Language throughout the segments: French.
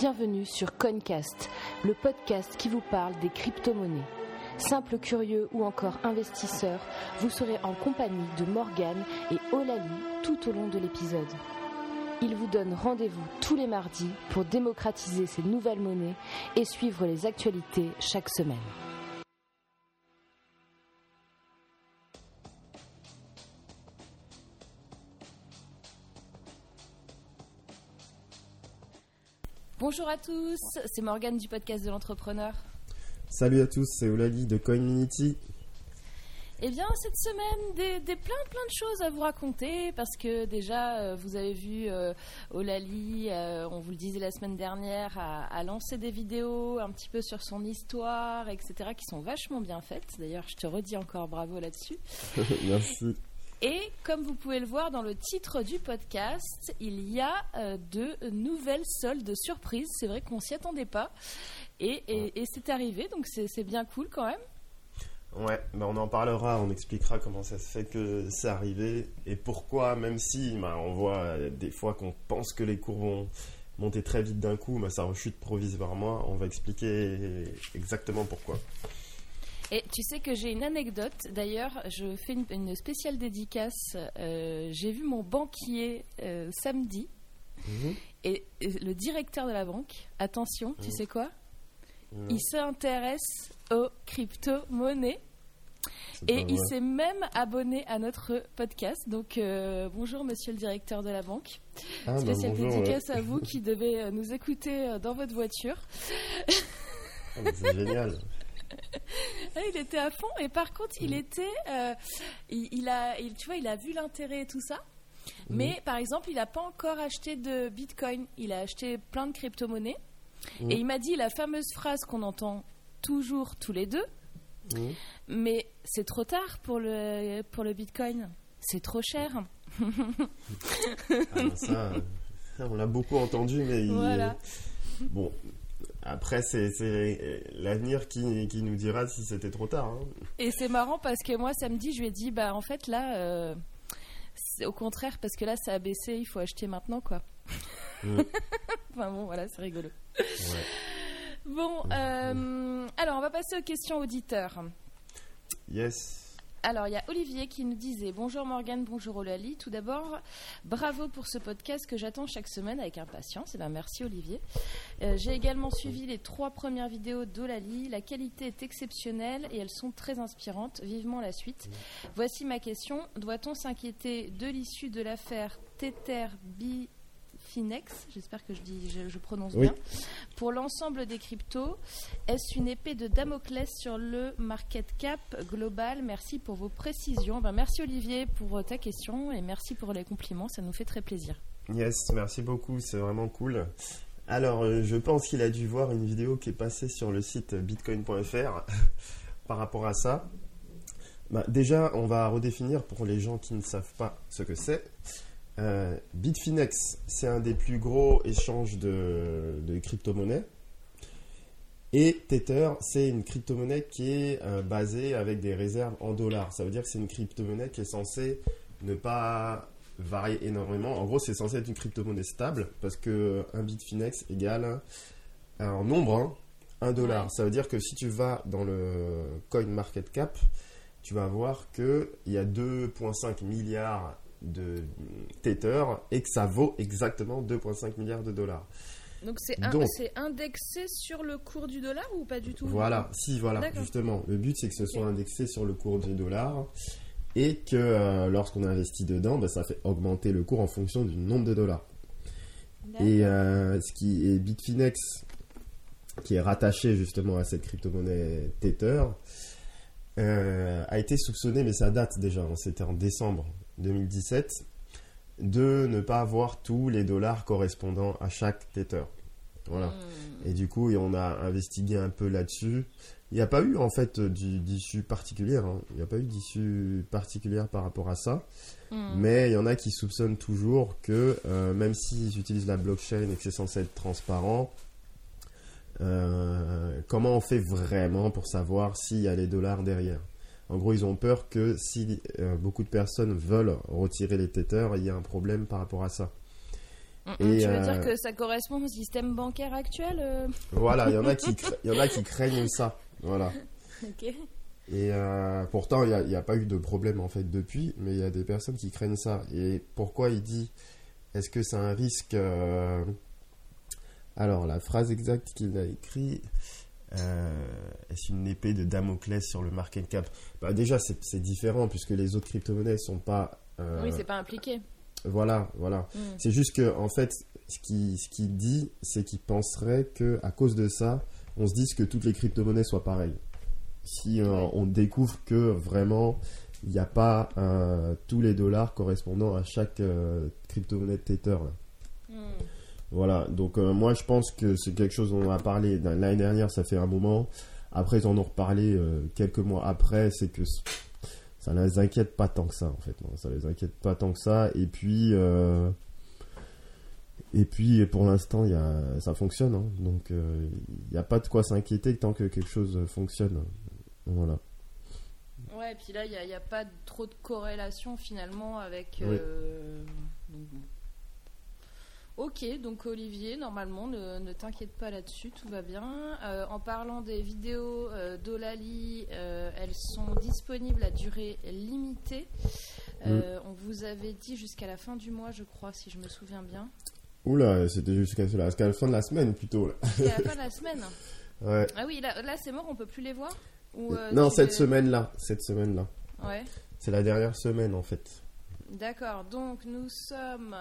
Bienvenue sur Coincast, le podcast qui vous parle des crypto-monnaies. Simple curieux ou encore investisseur, vous serez en compagnie de Morgane et Olali tout au long de l'épisode. Ils vous donnent rendez-vous tous les mardis pour démocratiser ces nouvelles monnaies et suivre les actualités chaque semaine. Bonjour à tous, c'est Morgane du podcast de l'entrepreneur. Salut à tous, c'est Olali de Coinminity. Eh bien, cette semaine, des, des plein plein de choses à vous raconter parce que déjà, euh, vous avez vu euh, Olali, euh, on vous le disait la semaine dernière, a, a lancé des vidéos un petit peu sur son histoire, etc., qui sont vachement bien faites. D'ailleurs, je te redis encore bravo là-dessus. Merci. Et comme vous pouvez le voir dans le titre du podcast, il y a euh, de nouvelles soldes surprises. C'est vrai qu'on s'y attendait pas. Et, et- et c'est arrivé, donc c'est c'est bien cool quand même. Ouais, bah on en parlera, on expliquera comment ça se fait que c'est arrivé et pourquoi, même si bah, on voit euh, des fois qu'on pense que les cours vont monter très vite d'un coup, bah, ça rechute provisoirement, on va expliquer exactement pourquoi. Et tu sais que j'ai une anecdote. D'ailleurs, je fais une, une spéciale dédicace. Euh, j'ai vu mon banquier euh, samedi Mhm. et le directeur de la banque. Attention, tu Mhm. sais quoi? Il s'intéresse aux crypto-monnaies et il s'est même abonné à notre podcast. Donc euh, bonjour, monsieur le directeur de la banque. Ah, bah, Spéciale dédicace ouais. à vous qui devez nous écouter dans votre voiture. Ah, c'est génial. Ah, il était à fond et par contre Mm. il était euh, il, il a il- tu vois il a vu l'intérêt et tout ça Mm. mais par exemple il n'a pas encore acheté de bitcoin il a acheté plein de crypto-monnaies Mm. et il m'a dit la fameuse phrase qu'on entend toujours tous les deux mais c'est trop tard pour le pour le bitcoin c'est trop cher Ah, ça, euh, on l'a beaucoup entendu, mais il- Voilà. bon. Après, c'est l'avenir qui, qui nous dira si c'était trop tard. hein. et c'est marrant parce que moi samedi je lui ai dit bah en fait là euh, au contraire parce que là ça a baissé il faut acheter maintenant quoi Mm. enfin bon voilà c'est rigolo Ouais. Bon, euh, alors on va passer aux questions auditeurs. Yes. Alors il y a Olivier qui nous disait Bonjour Morgane, bonjour Olali. Tout d'abord, bravo pour ce podcast que j'attends chaque semaine avec impatience. Et ben merci Olivier. Euh, J'ai également suivi les trois premières vidéos d'Olali. La qualité est exceptionnelle et elles sont très inspirantes. Vivement la suite. Voici ma question doit-on s'inquiéter de l'issue de l'affaire Tether Bifinex J'espère que je, dis, je, je prononce Oui. bien. Pour l'ensemble des cryptos, est-ce une épée de Damoclès sur le market cap global? Merci pour vos précisions. Ben, merci Olivier pour euh, ta question et merci pour les compliments, ça nous fait très plaisir. Yes, merci beaucoup, c'est vraiment cool. Alors, euh, je pense qu'il a dû voir une vidéo qui est passée sur le site bitcoin.fr par rapport à ça. Bah, déjà, on va redéfinir pour les gens qui ne savent pas ce que c'est. Euh, Bitfinex, c'est un des plus gros échanges de, de crypto-monnaies. Et Tether, c'est une crypto-monnaie qui est euh, basée avec des réserves en dollars. Ça veut dire que c'est une crypto-monnaie qui est censée ne pas varier énormément. En gros, c'est censé être une crypto-monnaie stable parce que un Bitfinex égale en nombre hein, un dollar. Ouais. Ça veut dire que si tu vas dans le coin market cap, tu vas voir que il y a 2,5 milliards de Tether et que ça vaut exactement 2,5 milliards de dollars. Donc c'est indexé sur le cours du dollar ou pas du tout? Voilà, si, voilà, justement. Le but, c'est que ce soit indexé sur le cours du dollar et que euh, lorsqu'on investit dedans, ben, ça fait augmenter le cours en fonction du nombre de dollars. Et euh, ce qui est Bitfinex, qui est rattaché justement à cette crypto-monnaie Tether, euh, a été soupçonné, mais ça date déjà, hein, c'était en décembre 2017, de ne pas avoir tous les dollars correspondant à chaque Tether. Voilà. Hmm. Et du coup, on a investigué un peu là-dessus. Il n'y a pas eu en fait d'issue particulière. hein. Il n'y a pas eu d'issue particulière par rapport à ça. Hmm. Mais il y en a qui soupçonnent toujours que euh, même s'ils utilisent la blockchain et que c'est censé être transparent, euh, comment on fait vraiment pour savoir s'il y a les dollars derrière? En gros, ils ont peur que si euh, beaucoup de personnes veulent retirer les tethers, il y a un problème par rapport à ça. tu veux dire que ça correspond au système bancaire actuel Voilà, il y en a qui, il y en a qui craignent ça. Voilà. Ok. Et pourtant, il n'y a, a, pas eu de problème en fait depuis, mais il y a des personnes qui craignent ça. Et pourquoi il dit est-ce que c'est un risque Alors, la phrase exacte qu'il a écrite euh, une épée de Damoclès sur le market cap bah Déjà, c'est différent puisque les autres crypto-monnaies sont pas. Euh, oui, c'est pas impliqué. Voilà, voilà. Hmm. C'est juste que, en fait, ce qu'il ce qui dit, c'est qu'il penserait que à cause de ça, on se dise que toutes les crypto-monnaies soient pareilles. Si euh, on découvre que vraiment il n'y a pas tous les dollars correspondant à chaque crypto-monnaie Tether. Hmm. Voilà, donc euh, moi je pense que c'est quelque chose dont on a parlé l'année dernière, ça fait un moment. Après, ils en ont reparlé euh, quelques mois après, c'est que ça ne les inquiète pas tant que ça en fait. Non, ça les inquiète pas tant que ça. Et puis, euh, et puis pour l'instant, y a, ça fonctionne. Hein. donc il n'y a pas de quoi s'inquiéter tant que quelque chose fonctionne. Voilà. Ouais, et puis là, il n'y a, a, pas trop de corrélation finalement avec. Ok, donc Olivier, normalement, ne, t'inquiète pas là-dessus, tout va bien. Euh, en parlant des vidéos euh, d'Olali, euh, elles sont disponibles à durée limitée. Mm. On vous avait dit jusqu'à la fin du mois, je crois, si je me souviens bien. Oula, c'était jusqu'à la, fin de la semaine plutôt. Jusqu'à la fin de la semaine Ouais. Ah oui, là, c'est mort, on peut plus les voir? Non, cette semaine-là. Cette semaine-là. Ouais. C'est la dernière semaine en fait. D'accord, donc nous sommes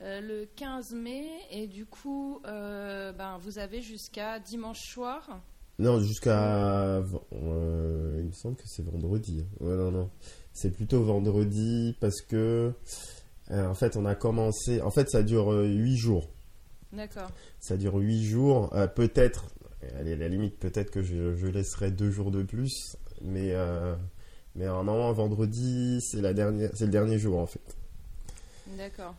euh, le 15 mai et du coup, euh, ben, vous avez jusqu'à dimanche soir. Non, jusqu'à. Euh, il me semble que c'est vendredi. Ouais, non, non. C'est plutôt vendredi parce que. en fait, on a commencé. En fait, ça dure 8 jours. D'accord. Ça dure 8 jours. peut-être. Allez, à la limite, peut-être que je, je, laisserai 2 jours de plus. Mais. Mais normalement, vendredi, c'est la dernière, c'est le dernier jour en fait. D'accord.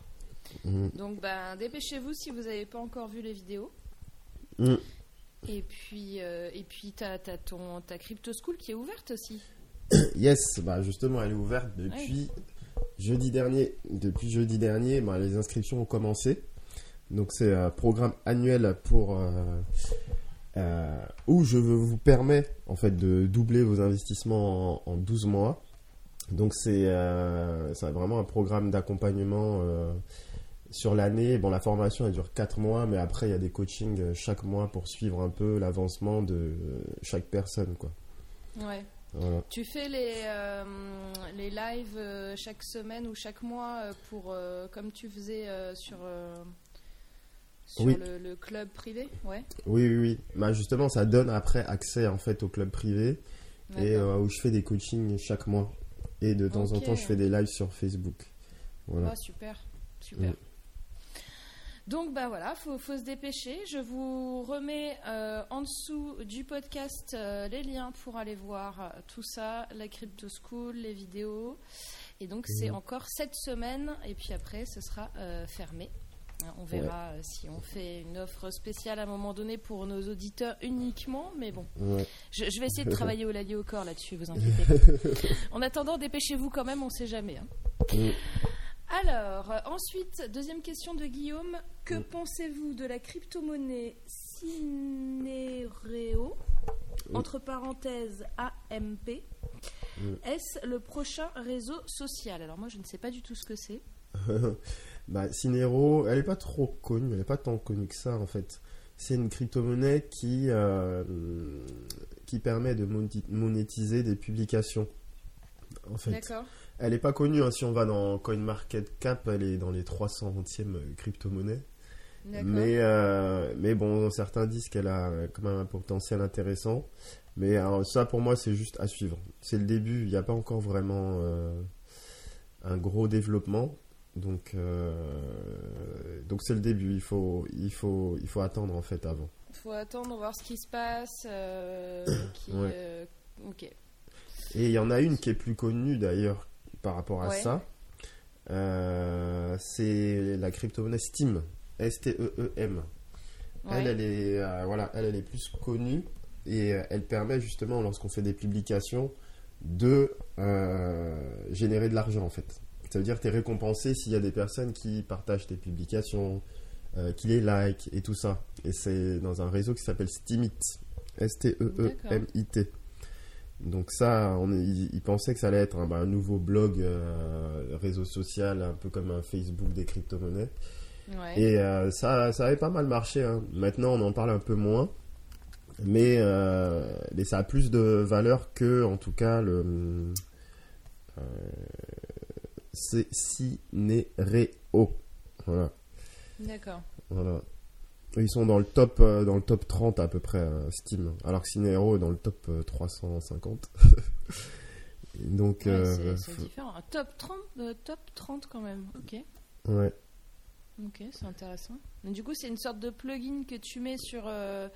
Mm. Donc, ben, dépêchez-vous si vous n'avez pas encore vu les vidéos. Mm. Et puis, euh, et puis tu as, ton, ta Crypto School qui est ouverte aussi. Yes, bah justement, elle est ouverte depuis jeudi dernier. Depuis jeudi dernier, bah, les inscriptions ont commencé. Donc, c'est un programme annuel pour. Euh, euh, où je vous permets en fait de doubler vos investissements en, en 12 mois. Donc c'est vraiment un programme d'accompagnement sur l'année, bon, la formation elle dure 4 mois, mais après il y a des coachings euh, chaque mois pour suivre un peu l'avancement de euh, chaque personne. Quoi. Ouais. Tu fais les, euh, les lives chaque semaine ou chaque mois pour, comme tu faisais sur, sur le, club privé ouais. Oui, oui, oui. Bah, justement, ça donne après accès en fait au club privé et où je fais des coachings chaque mois. Et de temps en temps, je fais des lives sur Facebook. Voilà. Ah, super, super. Mm. Donc bah voilà, faut, faut se dépêcher. Je vous remets euh, en dessous du podcast euh, les liens pour aller voir euh, tout ça, la crypto school, les vidéos. Et donc c'est mmh. encore cette semaine et puis après ce sera fermé. On verra si on fait une offre spéciale à un moment donné pour nos auditeurs uniquement, mais bon, je, vais essayer de travailler au lali au corps là-dessus, vous inquiétez pas. en attendant, dépêchez-vous quand même, on sait jamais. Hein. Mmh. Alors, euh, ensuite, deuxième question de Guillaume. Que mm. pensez-vous de la crypto-monnaie Cinereo, entre parenthèses AMP mm. Est-ce le prochain réseau social? Alors moi, je ne sais pas du tout ce que c'est. bah, Cinero, elle n'est pas trop connue, elle n'est pas tant connue que ça en fait. C'est une crypto-monnaie qui, euh, qui permet de monétiser des publications. En fait. D'accord. Elle n'est pas connue, hein, si on va dans CoinMarketCap, elle est dans les 300e crypto-monnaies. Mais, euh, mais bon, certains disent qu'elle a quand même un potentiel intéressant. Mais ça, pour moi, c'est juste à suivre. C'est le début, il n'y a pas encore vraiment euh, un gros développement. Donc, euh, donc c'est le début. Il faut, il, faut, il faut attendre en fait avant. Il faut attendre, voir ce qui se passe. ok. Et il y en a une qui est plus connue d'ailleurs, par rapport à ça. Euh, c'est la crypto-monnaie Steam, S-T-E-E-M. Elle, elle est, euh, voilà, elle, elle est plus connue et euh, elle permet justement, lorsqu'on fait des publications, de générer de l'argent en fait. Ça veut dire que tu es récompensé s'il y a des personnes qui partagent tes publications, euh, qui les like et tout ça. Et c'est dans un réseau qui s'appelle Steemit. S-T-E-E-M-I-T. Donc ça, on ils, pensaient que ça allait être un, bah, un nouveau blog, euh, réseau social, un peu comme un Facebook des crypto-monnaies. Ouais. Et euh, ça, ça avait pas mal marché. hein. Maintenant, on en parle un peu moins. Mais, mais ça a plus de valeur que, en tout cas, le. Euh, c'est Cinereo. Voilà. D'accord. voilà. Ils sont dans le top, euh, dans le top 30 à peu près, euh, Steam. Alors que est dans le top euh, 350. Et Donc, Ouais, euh, c'est- faut- différent. Un top 30, euh, top 30 quand même. Ok. ouais. Ok, c'est intéressant. Mais du coup, c'est une sorte de plugin que tu mets sur, euh,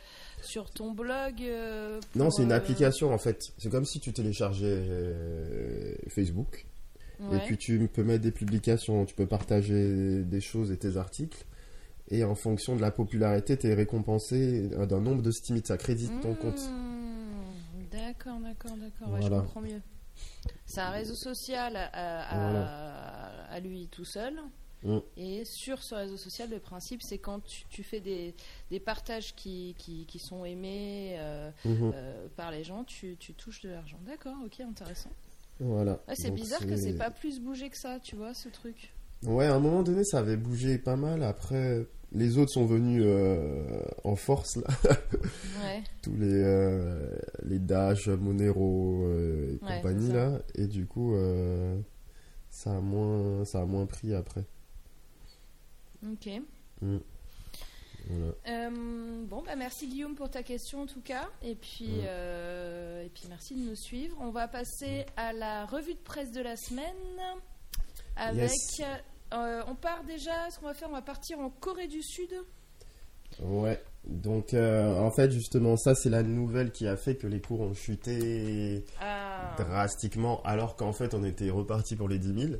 sur ton blog. euh, Non, c'est une euh, application en fait. C'est comme si tu téléchargeais euh, Et puis tu peux mettre des publications, tu peux partager des choses et tes articles. Et en fonction de la popularité, tu es récompensé d'un nombre de stimits. Ça crédite ton compte. Mmh, D'accord, d'accord, d'accord. Ouais, je comprends mieux. C'est un réseau social à, à- à lui tout seul. Mm. Et sur ce réseau social, le principe, c'est quand tu, tu fais des, des partages qui, qui, qui sont aimés euh, Mhm. euh, par les gens, tu, tu touches de l'argent. D'accord, ok, intéressant. Voilà. C'est bizarre que c'est pas plus bougé que ça, tu vois, ce truc. Ouais, à un moment donné, ça avait bougé pas mal. Après, les autres sont venus euh, en force, là. Ouais, Tous les, euh, les Dash, Monero euh, et Ouais, compagnie, là. Et du coup, ça, a moins, ça a moins pris après. ok. Mm. Voilà. Euh, bon, bah merci Guillaume pour ta question en tout cas. Et puis, euh, et puis merci de nous suivre. On va passer à la revue de presse de la semaine. Avec. Yes. euh, on part déjà, ce qu'on va faire, on va partir en Corée du Sud. Ouais, donc en fait justement ça c'est la nouvelle qui a fait que les cours ont chuté Ah, drastiquement alors qu'en fait on était reparti pour les 10 000.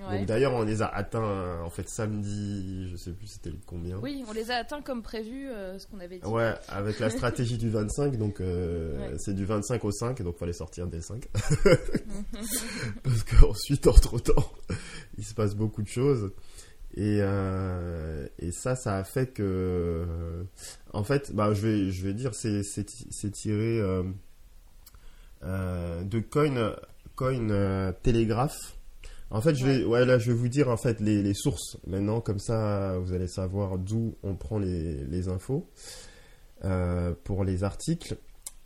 Ouais. Donc d'ailleurs on les a atteints euh, en fait samedi, je sais plus c'était le combien. Oui, on les a atteints comme prévu, euh, ce qu'on avait dit. Ouais, avec la stratégie du 25, donc euh, Ouais. c'est du 25 au 5, donc fallait sortir des 5. Parce qu'ensuite, entre temps, il se passe beaucoup de choses. Et, euh, et ça, ça a fait que. En fait, bah, je, vais, je vais dire, c'est tiré de Coin, coin Telegraph. En fait, je vais, ouais, là, je vais vous dire en fait les, les sources maintenant, comme ça, vous allez savoir d'où on prend les, les infos euh, pour les articles.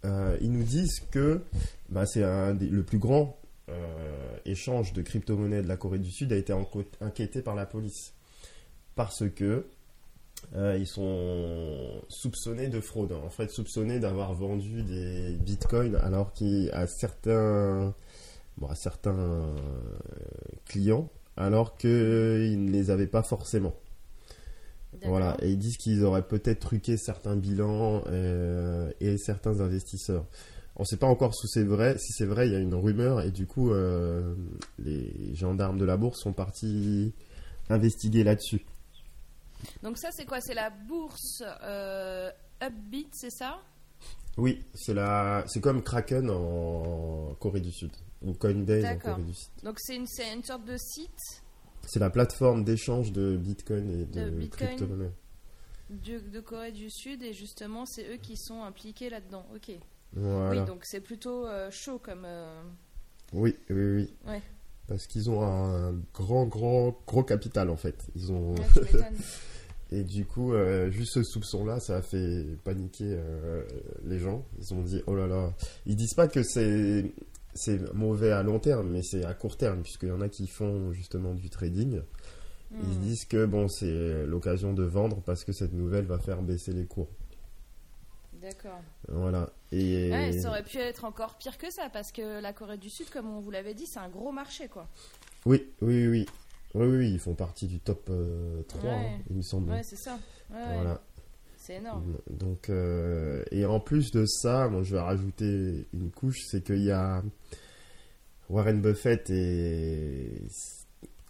Euh, ils nous disent que bah, c'est le plus grand euh, échange de crypto-monnaies de la Corée du Sud a été enquêté par la police parce que ils sont soupçonnés de fraude. En fait, soupçonnés d'avoir vendu des bitcoins alors qu'à certains, bon, à certains euh, clients, alors qu'ils ne les avaient pas forcément. Voilà, et ils disent qu'ils auraient peut-être truqué certains bilans euh, et certains investisseurs. On ne sait pas encore si c'est vrai. Si c'est vrai, il y a une rumeur et du coup, euh, les gendarmes de la bourse sont partis investiguer là-dessus. Donc ça, c'est quoi? C'est la bourse euh, Upbeat, c'est ça? Oui, c'est la, c'est comme Kraken en Corée du Sud ou Coinbase D'accord. Corée du Sud. Donc c'est une, une sorte de site C'est la plateforme d'échange de Bitcoin et de, De crypto-monnaies. de, de Corée du Sud et justement, c'est eux qui sont impliqués là-dedans. Ok. Voilà. Oui, donc c'est plutôt euh, chaud comme. euh, Oui, oui, oui. Ouais. Parce qu'ils ont un grand, grand, gros capital en fait. Ils ont. ouais, tu m'étonnes. Et du coup, euh, juste ce soupçon-là, ça a fait paniquer euh, les gens. Ils ont dit, oh là là. Ils disent pas que c'est c'est mauvais à long terme, mais c'est à court terme, puisqu'il y en a qui font justement du trading. Ils Hmm. disent que bon, c'est l'occasion de vendre parce que cette nouvelle va faire baisser les cours. D'accord. Voilà. Et Ouais, ça aurait pu être encore pire que ça parce que la Corée du Sud, comme on vous l'avait dit, c'est un gros marché quoi. oui, oui, oui. Oui, oui, oui, ils font partie du top euh, 3, Ouais. hein, il me semble. Ouais, c'est ça. Ouais, ouais. Voilà. C'est énorme. Donc, euh, et en plus de ça, moi je vais rajouter une couche, c'est qu'il y a Warren Buffett et,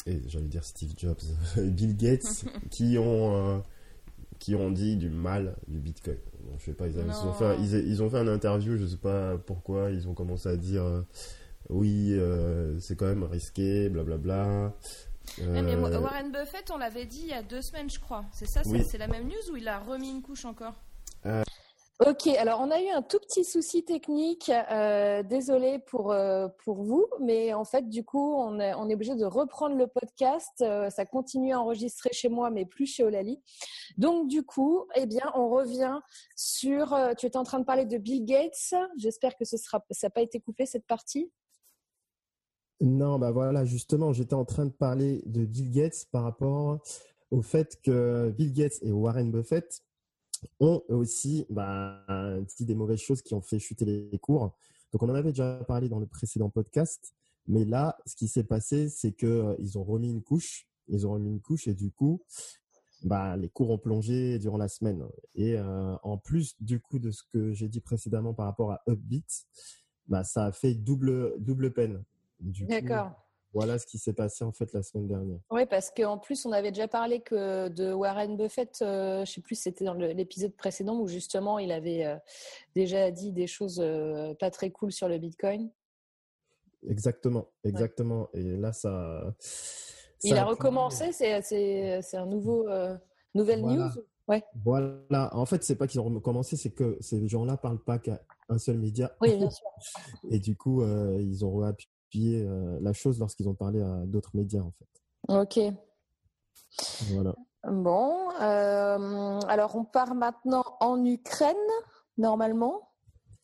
et j'allais dire Steve Jobs, Bill Gates qui ont euh, qui ont dit du mal du Bitcoin. Bon, je sais pas, ils, avaient- ils ont fait, ils, ils ont fait un interview, je sais pas pourquoi, ils ont commencé à dire euh, oui, c'est quand même risqué, blablabla. Mais Warren Buffett, on l'avait dit il y a deux semaines, je crois. C'est ça, c'est la même news ou il a remis une couche encore Ok, alors on a eu un tout petit souci technique. Euh, désolé pour euh, pour vous, mais en fait du coup on est on est obligé de reprendre le podcast. Euh, ça continue à enregistrer chez moi, mais plus chez Olali. Donc du coup, eh bien on revient sur. tu étais en train de parler de Bill Gates. J'espère que ce sera ça n'a pas été coupé cette partie. Non, bah voilà, justement, j'étais en train de parler de Bill Gates par rapport au fait que Bill Gates et Warren Buffett ont aussi bah, dit des mauvaises choses qui ont fait chuter les cours. Donc on en avait déjà parlé dans le précédent podcast, mais là, ce qui s'est passé, c'est que euh, ils ont remis une couche, ils ont remis une couche et du coup, bah, les cours ont plongé durant la semaine. Et euh, en plus du coup de ce que j'ai dit précédemment par rapport à Upbeat, bah, ça a fait double double peine. D'accord. Voilà ce qui s'est passé en fait la semaine dernière. Oui, parce qu'en plus, on avait déjà parlé que de Warren Buffett, je euh, je sais plus, c'était dans l'épisode précédent où justement il avait euh, déjà dit des choses euh, pas très cool sur le Bitcoin. Exactement, exactement. Et là, ça. il a, recommencé, c'est un nouveau nouvelle news. Ouais. Voilà. En fait, c'est pas qu'ils ont recommencé, c'est que ces gens-là parlent pas qu'à un seul média. Oui, bien sûr. Et du coup, ils ont euh, la chose lorsqu'ils ont parlé à d'autres médias en fait. Ok. Voilà. Bon, euh, alors on part maintenant en Ukraine normalement.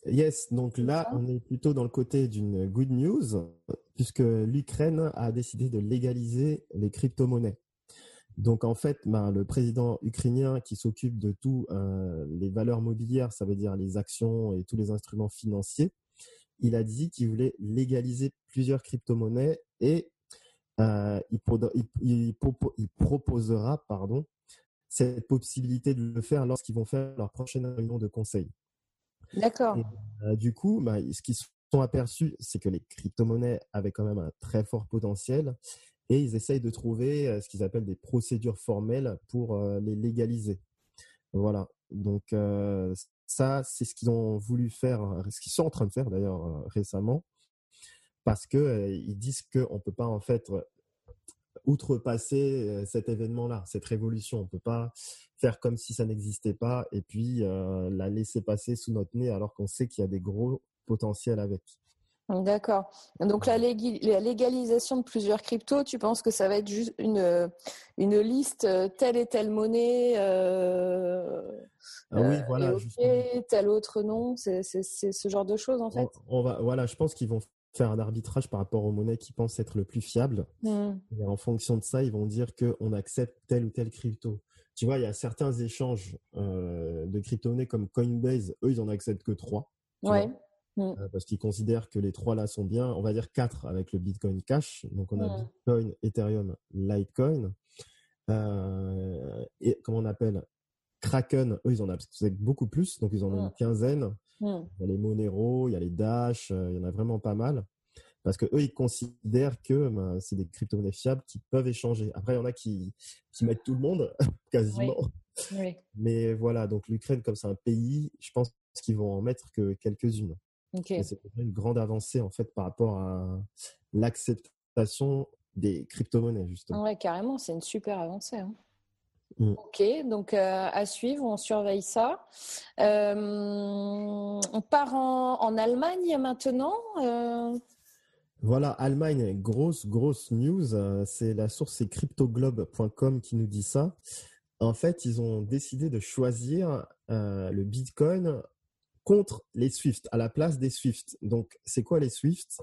Yes, donc là on est plutôt dans le côté d'une good news puisque l'Ukraine a décidé de légaliser les crypto-monnaies. Donc en fait, ben, le président ukrainien qui s'occupe de tout euh, les valeurs mobilières, ça veut dire les actions et tous les instruments financiers, il a dit qu'il voulait légaliser plusieurs crypto-monnaies et euh, il, proposera pardon, cette possibilité de le faire lorsqu'ils vont faire leur prochaine réunion de conseil. D'accord. Euh, du coup, bah, ce qu'ils sont aperçus, c'est que les crypto-monnaies avaient quand même un très fort potentiel et ils essayent de trouver euh, ce qu'ils appellent des procédures formelles pour les légaliser. Voilà. Donc, ça, c'est ce qu'ils ont voulu faire, ce qu'ils sont en train de faire d'ailleurs euh, récemment, parce que euh, ils disent qu'on peut pas en fait outrepasser euh, cet événement-là, cette révolution. On peut pas faire comme si ça n'existait pas et puis la laisser passer sous notre nez alors qu'on sait qu'il y a des gros potentiels avec. D'accord. Donc la, légalisation de plusieurs cryptos, tu penses que ça va être juste une, une liste euh, telle et telle monnaie euh, ah oui, euh, tel autre nom, c'est ce genre de choses en fait? On, va, voilà, je pense qu'ils vont faire un arbitrage par rapport aux monnaies qui pensent être le plus fiable. Mmh. Et en fonction de ça, ils vont dire qu'on accepte tel ou tel crypto. Tu vois, il y a certains échanges de crypto-monnaies comme Coinbase, eux, ils en acceptent que trois. Ouais. Mm. Euh, parce qu'ils considèrent que les trois là sont bien. On va dire quatre avec le Bitcoin Cash. Donc on a mm. Bitcoin, Ethereum, Litecoin. Euh, et comment on appelle? Kraken, eux ils en acceptent beaucoup plus. Donc ils en ont une mm. quinzaine. Il y a les Monero, il y a les Dash, euh, il y en a vraiment pas mal. Parce que eux, ils considèrent que ben, c'est des crypto-monnaies fiables qui peuvent échanger. Après, il y en a qui, qui mettent tout le monde, quasiment. Mais voilà, donc l'Ukraine, comme c'est un pays, je pense qu'ils vont en mettre que quelques-unes. C'est une grande avancée en fait par rapport à l'acceptation des crypto-monnaies justement. Ouais, carrément, c'est une super avancée. Hein. Mm. Ok, donc euh, à suivre, on surveille ça. Euh, on part en, Allemagne maintenant. Euh? Voilà, Allemagne, grosse, grosse news. C'est la source, c'est cryptoglobe.com qui nous dit ça. En fait, ils ont décidé de choisir le Bitcoin contre les Swift, à la place des Swift. Donc, c'est quoi les Swift?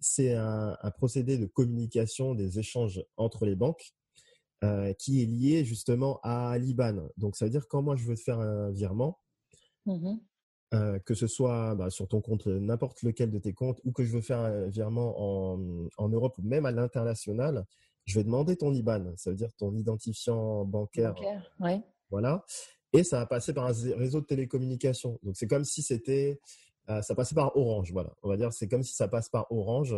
C'est un, procédé de communication des échanges entre les banques euh, qui est lié justement à l'IBAN. Donc, ça veut dire quand moi je veux te faire un virement, mmh euh, que ce soit bah, sur ton compte, n'importe lequel de tes comptes, ou que je veux faire un virement en, Europe ou même à l'international, je vais demander ton IBAN, ça veut dire ton identifiant bancaire. bancaire Voilà et ça va passer par un réseau de télécommunications. Donc c'est comme si c'était, euh, ça passait par Orange, voilà. On va dire c'est comme si ça passe par Orange,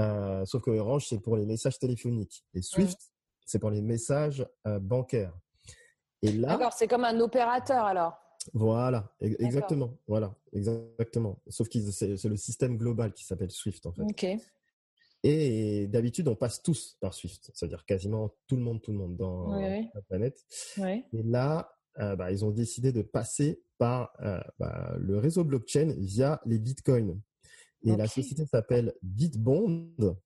euh, sauf que Orange c'est pour les messages téléphoniques et Swift c'est pour les messages euh, bancaires. Et là, d'accord, c'est comme un opérateur alors. Voilà, exactement. Voilà, exactement. Sauf que c'est le système global qui s'appelle Swift en fait. Ok. Et d'habitude, on passe tous par Swift, c'est-à-dire quasiment tout le monde, tout le monde dans la planète. Et là, bah, ils ont décidé de passer par euh, bah, le réseau blockchain via les bitcoins. Et la société s'appelle Bitbond.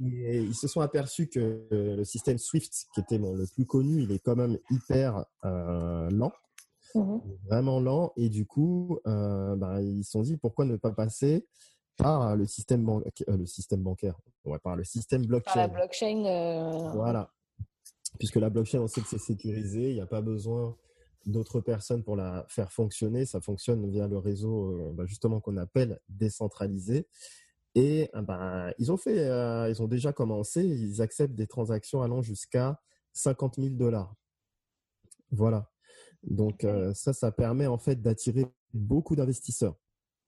Et ils se sont aperçus que euh, le système Swift, qui était le plus connu, il est quand même hyper lent. Mmh vraiment lent. Et du coup, bah, ils se sont dit pourquoi ne pas passer par le système, euh, le système bancaire, ouais, par le système blockchain. Par la blockchain. Euh, voilà. Puisque la blockchain, on sait que c'est sécurisé, il n'y a pas besoin d'autres personnes pour la faire fonctionner. Ça fonctionne via le réseau, euh, bah, justement, qu'on appelle décentralisé. Et bah, ils ont fait, ils ont déjà commencé, ils acceptent des transactions allant jusqu'à 50 000 dollars. Voilà. Donc ça, ça permet en fait d'attirer beaucoup d'investisseurs,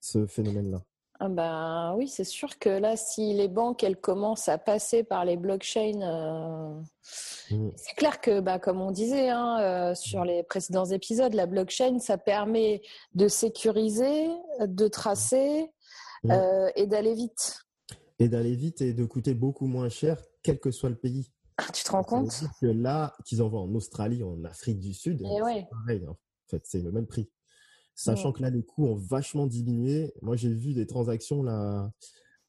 ce phénomène-là. Ah ben oui, c'est sûr que là, si les banques elles commencent à passer par les blockchains, euh, mmh. c'est clair que, bah, comme on disait hein, euh, sur les précédents épisodes, la blockchain, ça permet de sécuriser, de tracer mmh. euh, et d'aller vite. Et d'aller vite et de coûter beaucoup moins cher, quel que soit le pays. Ah, tu te rends compte? que là, qu'ils envoient en Australie, en Afrique du Sud, c'est pareil. En fait, c'est le même prix. Sachant que là, les coûts ont vachement diminué. Moi, j'ai vu des transactions là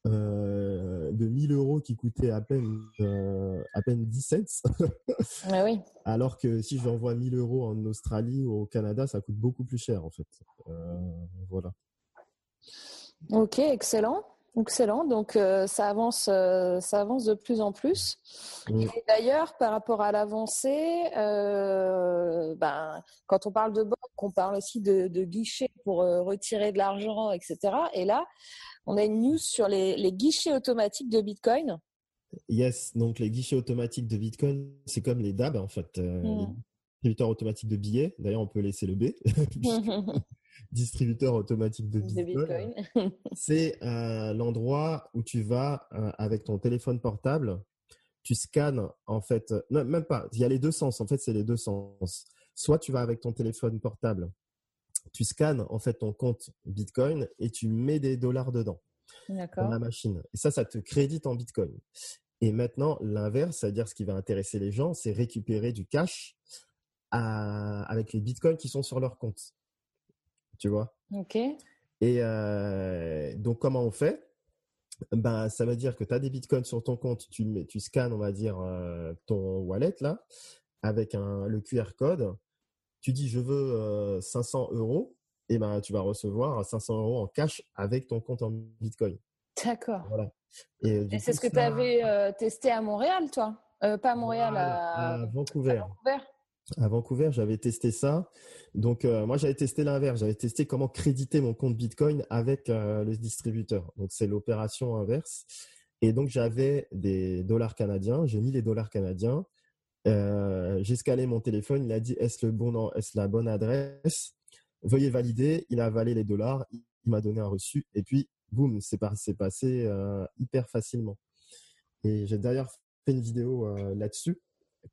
euh, de 1000 euros qui coûtaient à peine euh, à peine 10 cents. ah oui. Alors que si j'envoie 1000 euros en Australie ou au Canada, ça coûte beaucoup plus cher en fait. Euh, voilà. Ok, excellent. Excellent. Donc euh, ça avance, euh, ça avance de plus en plus. Et d'ailleurs, par rapport à l'avancée, euh, ben, quand on parle de banque, on parle aussi de, de guichets pour retirer de l'argent, etc. Et là, on a une news sur les, les guichets automatiques de Bitcoin. Yes, donc les guichets automatiques de Bitcoin, c'est comme les DAB en fait, mmh. les distributeurs automatiques de billets. D'ailleurs, on peut laisser le B. distributeur automatique de Bitcoin. c'est euh, l'endroit où tu vas euh, avec ton téléphone portable, tu scannes en fait, non, même pas, il y a les deux sens, en fait c'est les deux sens. Soit tu vas avec ton téléphone portable, tu scannes en fait ton compte Bitcoin et tu mets des dollars dedans dans la machine. Et ça, ça te crédite en Bitcoin. Et maintenant, l'inverse, c'est-à-dire ce qui va intéresser les gens, c'est récupérer du cash avec les bitcoins qui sont sur leur compte tu vois. Ok. Et euh, donc, comment on fait? Ben, Ça veut dire que tu as des bitcoins sur ton compte, tu, mets, tu scannes, on va dire, euh, ton wallet là, avec un, le QR code. Tu dis, je veux 500 euh, euros, et ben, tu vas recevoir 500 euros en cash avec ton compte en bitcoin. D'accord. Voilà. Et, c'est ce que tu avais testé à Montréal, toi? Pas à Montréal, à... Vancouver. À Vancouver. À Vancouver, j'avais testé ça. Donc, euh, moi, j'avais testé l'inverse. J'avais testé comment créditer mon compte Bitcoin avec euh, le distributeur. Donc, c'est l'opération inverse. Et donc, j'avais des dollars canadiens. J'ai mis les dollars canadiens. Euh, j'ai scalé mon téléphone. Il a dit est-ce bon, est-ce la bonne adresse? Veuillez valider. Il a avalé les dollars. Il m'a donné un reçu. Et puis, boum, c'est passé hyper facilement. Et j'ai d'ailleurs fait une vidéo là-dessus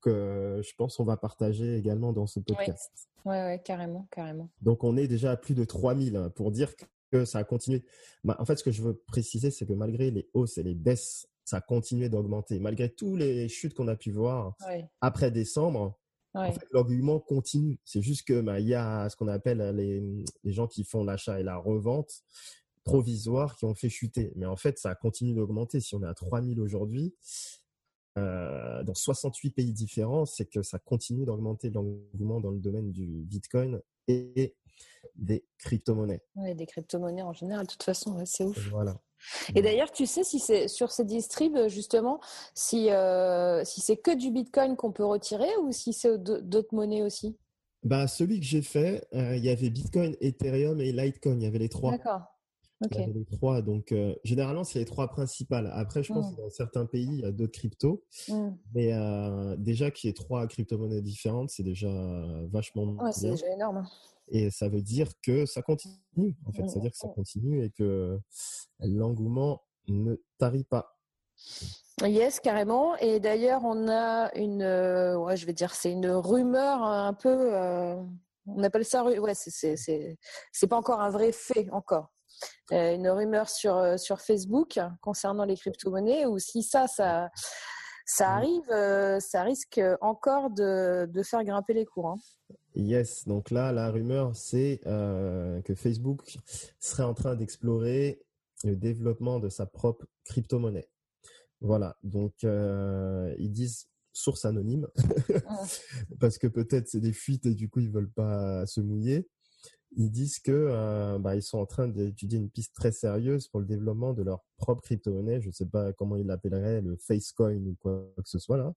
que je pense qu'on va partager également dans ce podcast. Oui, ouais, carrément, carrément. Donc, on est déjà à plus de 3000 hein, pour dire que ça a continué. En fait, ce que je veux préciser, c'est que malgré les hausses et les baisses, ça a continué d'augmenter. Malgré tous les chutes qu'on a pu voir après décembre, l'argument continue. C'est juste que bah, il y a ce qu'on appelle hein, les, les gens qui font l'achat et la revente provisoire qui ont fait chuter. Mais en fait, ça continue d'augmenter. Si on est à 3000 aujourd'hui, euh, dans 68 pays différents, c'est que ça continue d'augmenter l'engouement dans le domaine du Bitcoin et des crypto-monnaies. Oui, des crypto-monnaies en général, de toute façon, c'est ouf. Voilà. Et d'ailleurs, tu sais si c'est sur ces distribs justement, si euh, si c'est que du Bitcoin qu'on peut retirer ou si c'est d'autres monnaies aussi? Bah celui que j'ai fait, euh, il y avait Bitcoin, Ethereum et Litecoin. Il y avait les trois. D'accord. Il y avait les trois. Donc, euh, généralement, c'est les trois principales. Après, je pense mmh. que dans certains pays, il y a d'autres cryptos. Mmh. Mais euh, déjà qu'il y ait trois crypto-monnaies différentes, c'est déjà vachement ouais, c'est déjà énorme. Hein. Et ça veut dire que ça continue. En fait, ça veut dire que ça mmh. continue et que l'engouement ne tarit pas. Yes, carrément. Et d'ailleurs, on a une, euh, ouais, je vais dire, c'est une rumeur un peu on appelle ça, ouais, c'est pas encore un vrai fait encore. Une rumeur sur, sur Facebook concernant les crypto-monnaies, ou si ça, ça, ça arrive, ça risque encore de, de, faire grimper les cours. Hein. Yes, donc là, la rumeur, c'est que Facebook serait en train d'explorer le développement de sa propre crypto-monnaie. Voilà, donc ils disent source anonyme parce que peut-être c'est des fuites et du coup ils veulent pas se mouiller. Ils disent que bah, ils sont en train d'étudier une piste très sérieuse pour le développement de leur propre crypto-monnaie. Je ne sais pas comment ils l'appelleraient, le Facecoin ou quoi que ce soit là.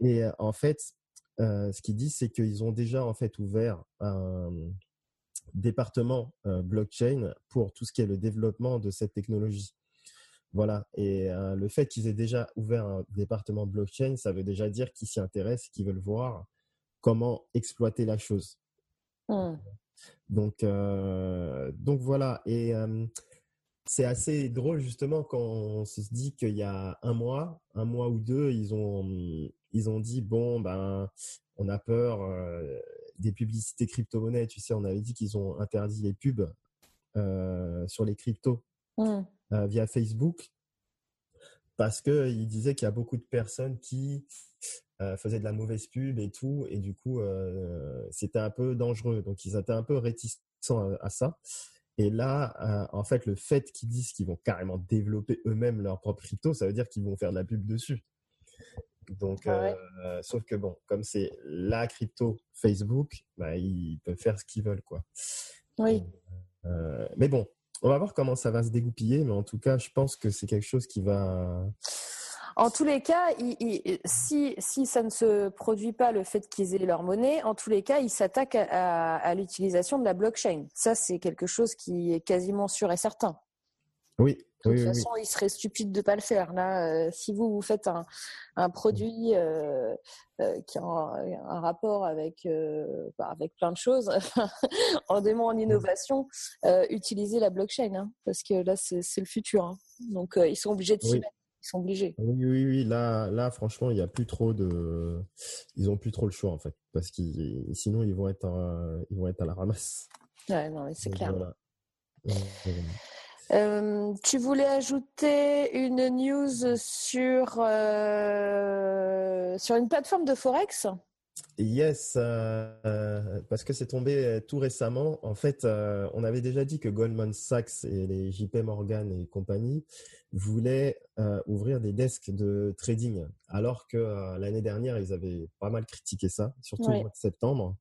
Et en fait, ce qu'ils disent, c'est qu'ils ont déjà en fait ouvert un département blockchain pour tout ce qui est le développement de cette technologie. Voilà. Et le fait qu'ils aient déjà ouvert un département blockchain, ça veut déjà dire qu'ils s'y intéressent, qu'ils veulent voir comment exploiter la chose. Mmh. Donc, donc voilà. Et c'est assez drôle justement quand on se dit qu'il y a un mois, un mois ou deux, ils ont ils ont dit bon ben on a peur des publicités crypto-monnaies. Tu sais, on avait dit qu'ils ont interdit les pubs sur les cryptos. Mmh. Euh, via Facebook parce qu'il disait qu'il y a beaucoup de personnes qui euh, faisaient de la mauvaise pub et tout, et du coup, euh, c'était un peu dangereux. Donc, ils étaient un peu réticents à, ça. Et là, en fait, le fait qu'ils disent qu'ils vont carrément développer eux-mêmes leur propre crypto, ça veut dire qu'ils vont faire de la pub dessus. Donc, ah sauf que bon, comme c'est la crypto Facebook, bah, ils peuvent faire ce qu'ils veulent, quoi. Oui. mais bon, on va voir comment ça va se dégoupiller, mais en tout cas, je pense que c'est quelque chose qui va. En tous les cas, si, ça ne se produit pas, le fait qu'ils aient leur monnaie, en tous les cas, ils s'attaquent à l'utilisation de la blockchain. Ça, c'est quelque chose qui est quasiment sûr et certain. Oui, de toute façon, il serait stupide de ne pas le faire. Là, euh, si vous, vous faites un, produit euh, euh, qui a un, rapport avec, bah, avec plein de choses, en démon en innovation, utilisez la blockchain, hein, parce que là, c'est le futur. Hein. Donc, ils sont obligés de s'y mettre. Ils sont obligés. Oui, oui, oui. Là, là franchement, il n'y a plus trop de. Ils n'ont plus trop le choix, en fait. Parce que sinon, ils vont, être ils vont être à la ramasse. Ouais, non, c'est clair. Euh, tu voulais ajouter une news sur, euh, sur une plateforme de Forex? Yes, euh, parce que c'est tombé tout récemment. En fait, on avait déjà dit que Goldman Sachs et les JP Morgan et compagnie voulaient ouvrir des desks de trading, alors que l'année dernière, ils avaient pas mal critiqué ça, surtout au mois de septembre.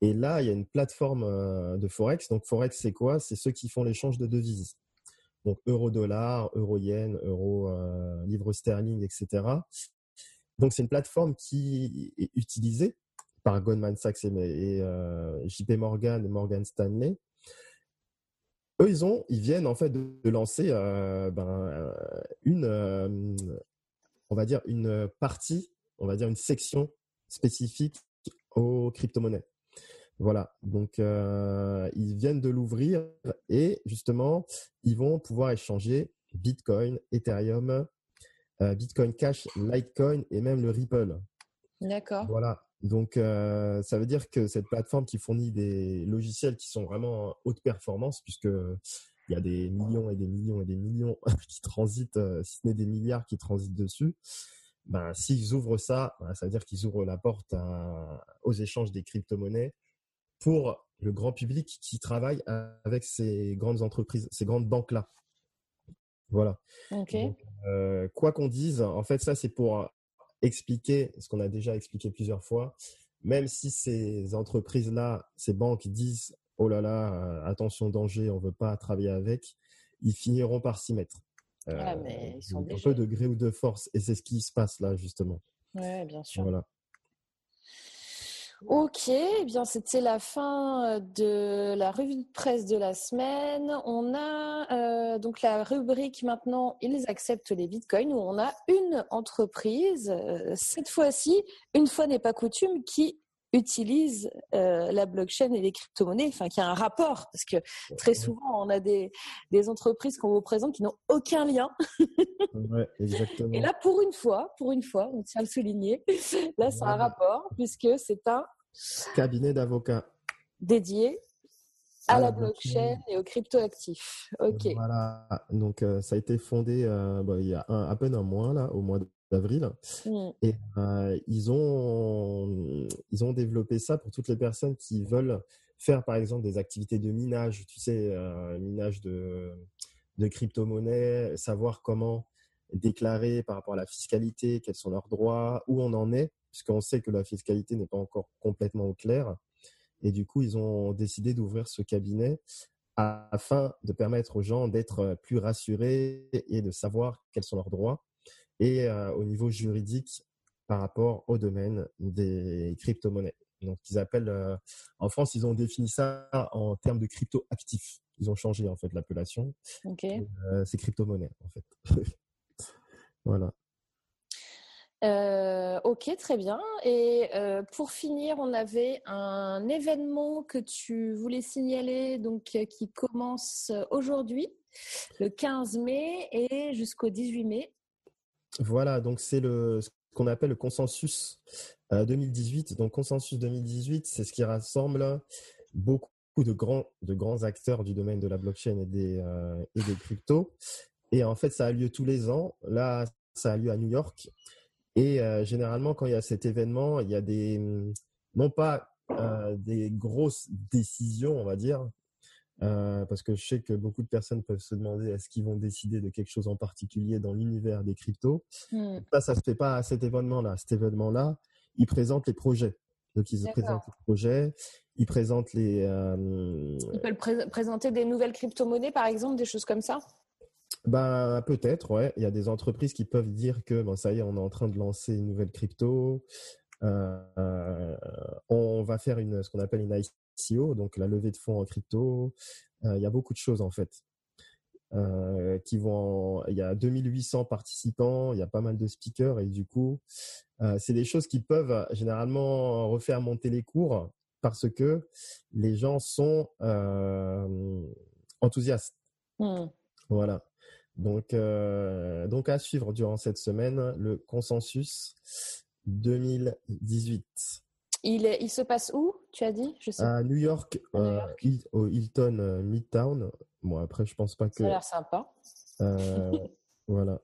Et là, il y a une plateforme de Forex. Donc, Forex, c'est quoi? C'est ceux qui font l'échange de devises donc euro-dollar, euro-yen, euro, euh, livre sterling, etc. Donc c'est une plateforme qui est utilisée par Goldman Sachs et, euh, JP Morgan et Morgan Stanley. Eux, ils ont, ils viennent en fait de, lancer euh, ben, une, on va dire une partie, on va dire une section spécifique aux crypto-monnaies. Voilà, donc euh, ils viennent de l'ouvrir et justement, ils vont pouvoir échanger Bitcoin, Ethereum, euh, Bitcoin Cash, Litecoin et même le Ripple. D'accord. Voilà, donc euh, ça veut dire que cette plateforme qui fournit des logiciels qui sont vraiment haute performance, puisque il y a des millions et des millions et des millions qui transitent, si ce n'est des milliards qui transitent dessus. Ben, s'ils ouvrent ça, ben, ça veut dire qu'ils ouvrent la porte aux échanges des crypto-monnaies pour le grand public qui travaille avec ces grandes entreprises, ces grandes banques-là. Voilà. Euh, quoi qu'on dise, en fait, ça, c'est pour expliquer ce qu'on a déjà expliqué plusieurs fois. Même si ces entreprises-là, ces banques disent Oh là là, euh, attention, danger, on ne veut pas travailler avec, ils finiront par s'y mettre. ah, mais ils sont un peu de gré ou de force. Et c'est ce qui se passe là, justement. Oui, bien sûr. Voilà. Ok, eh bien c'était la fin euh, de la revue de presse de la semaine. On a euh, donc la rubrique maintenant ils acceptent les bitcoins où on a une entreprise euh, cette fois-ci, une fois n'est pas coutume, qui utilise la blockchain et les crypto-monnaies, enfin qui a un rapport, parce que très souvent on a des, des entreprises qu'on vous présente qui n'ont aucun lien. ouais, exactement. Et là, pour une fois, pour une fois, on tient à le souligner, là c'est un rapport, puisque c'est un cabinet d'avocats. dédié à, la, blockchain, et aux cryptoactifs. Ok. Voilà. Donc ça a été fondé il y a à peine un mois là, au mois d'avril, mmh. et ils ont ils ont développé ça pour toutes les personnes qui veulent faire par exemple des activités de minage, tu sais, minage de de crypto-monnaies, savoir comment déclarer par rapport à la fiscalité, quels sont leurs droits, où on en est, puisqu'on sait que la fiscalité n'est pas encore complètement au clair. Et du coup, ils ont décidé d'ouvrir ce cabinet afin de permettre aux gens d'être plus rassurés et de savoir quels sont leurs droits. Et euh, au niveau juridique, par rapport au domaine des crypto-monnaies. Donc, ils appellent, euh, en France, ils ont défini ça en termes de crypto-actifs. Ils ont changé, en fait, l'appellation. Euh, c'est crypto-monnaie, en fait. voilà. Euh, ok, très bien. Et pour finir, on avait un événement que tu voulais signaler, donc qui commence aujourd'hui, le 15 mai et jusqu'au 18 mai. Voilà, donc c'est le ce qu'on appelle le consensus 2018. Donc consensus 2018, c'est ce qui rassemble beaucoup de grands de grands acteurs du domaine de la blockchain et des et des cryptos. Et en fait, ça a lieu tous les ans. Là, ça a lieu à New York. Et euh, généralement, quand il y a cet événement, il y a des, non pas euh, des grosses décisions, on va dire, euh, parce que je sais que beaucoup de personnes peuvent se demander est-ce qu'ils vont décider de quelque chose en particulier dans l'univers des cryptos? Mmh. Ça, ça se fait pas à cet événement-là. Cet événement-là, ils présentent les projets. Donc, ils présentent les projets, ils présentent les. Ils peuvent présenter des nouvelles crypto-monnaies, par exemple, des choses comme ça? Ben, peut-être, ouais. Il y a des entreprises qui peuvent dire que bon, ça y est, on est en train de lancer une nouvelle crypto. Euh, on va faire une, ce qu'on appelle une ICO, donc la levée de fonds en crypto. Euh, il y a beaucoup de choses en fait. Euh, qui vont, il y a 2800 participants, il y a pas mal de speakers et du coup, c'est des choses qui peuvent généralement refaire monter les cours parce que les gens sont enthousiastes. Mmh. Voilà. Donc, euh, donc à suivre durant cette semaine, le consensus 2018. Il, est, il se passe où, tu as dit? Je sais. À New York, euh, au Hilton euh, Midtown. Bon, après, je pense pas que. Ça a l'air sympa. voilà.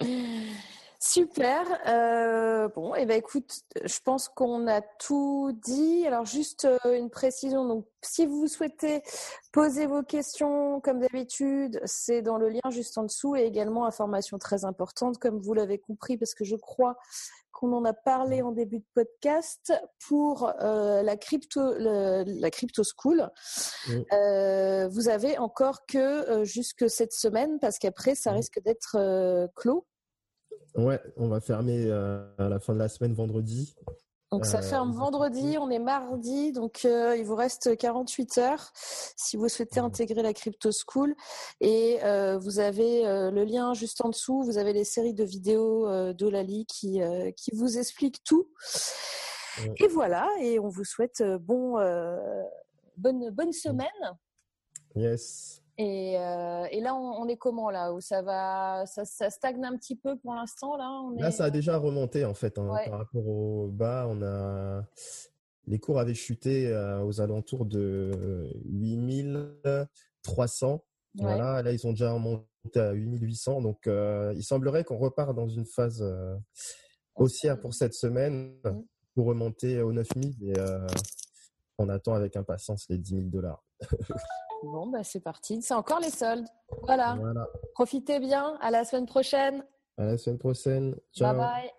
Super. Euh, bon, et eh ben écoute, je pense qu'on a tout dit. Alors juste euh, une précision. Donc, si vous souhaitez poser vos questions, comme d'habitude, c'est dans le lien juste en dessous et également information très importante, comme vous l'avez compris, parce que je crois qu'on en a parlé en début de podcast pour euh, la crypto la crypto school. vous avez encore que jusque cette semaine parce qu'après ça risque d'être clos. Ouais, on va fermer euh, à la fin de la semaine vendredi. Donc ça ferme euh, vendredi, on est mardi, donc euh, il vous reste 48 heures si vous souhaitez intégrer la Crypto School. Et vous avez le lien juste en dessous, vous avez les séries de vidéos d'Olali qui, qui vous expliquent tout. Et voilà, et on vous souhaite bon, bonne, bonne semaine. Yes. Euh, et, là, on, est comment là Où ça va ça, stagne un petit peu pour l'instant là Là, ça a déjà remonté en fait hein, par rapport au bas. On a les cours avaient chuté euh, aux alentours de 8300. Voilà, là ils ont déjà remonté à 8800. Donc, euh, il semblerait qu'on repart dans une phase haussière pour cette semaine mmh. pour remonter aux 9000 et on attend avec impatience les 10 000 dollars. Bon, bah c'est parti. C'est encore les soldes. Voilà. Profitez bien. À la semaine prochaine. À la semaine prochaine. Ciao. Bye bye.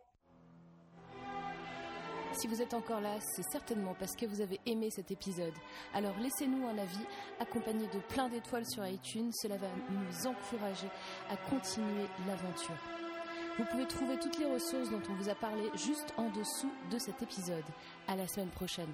Si vous êtes encore là, c'est certainement parce que vous avez aimé cet épisode. Alors laissez-nous un avis accompagné de plein d'étoiles sur iTunes. Cela va nous encourager à continuer l'aventure. Vous pouvez trouver toutes les ressources dont on vous a parlé juste en dessous de cet épisode. À la semaine prochaine.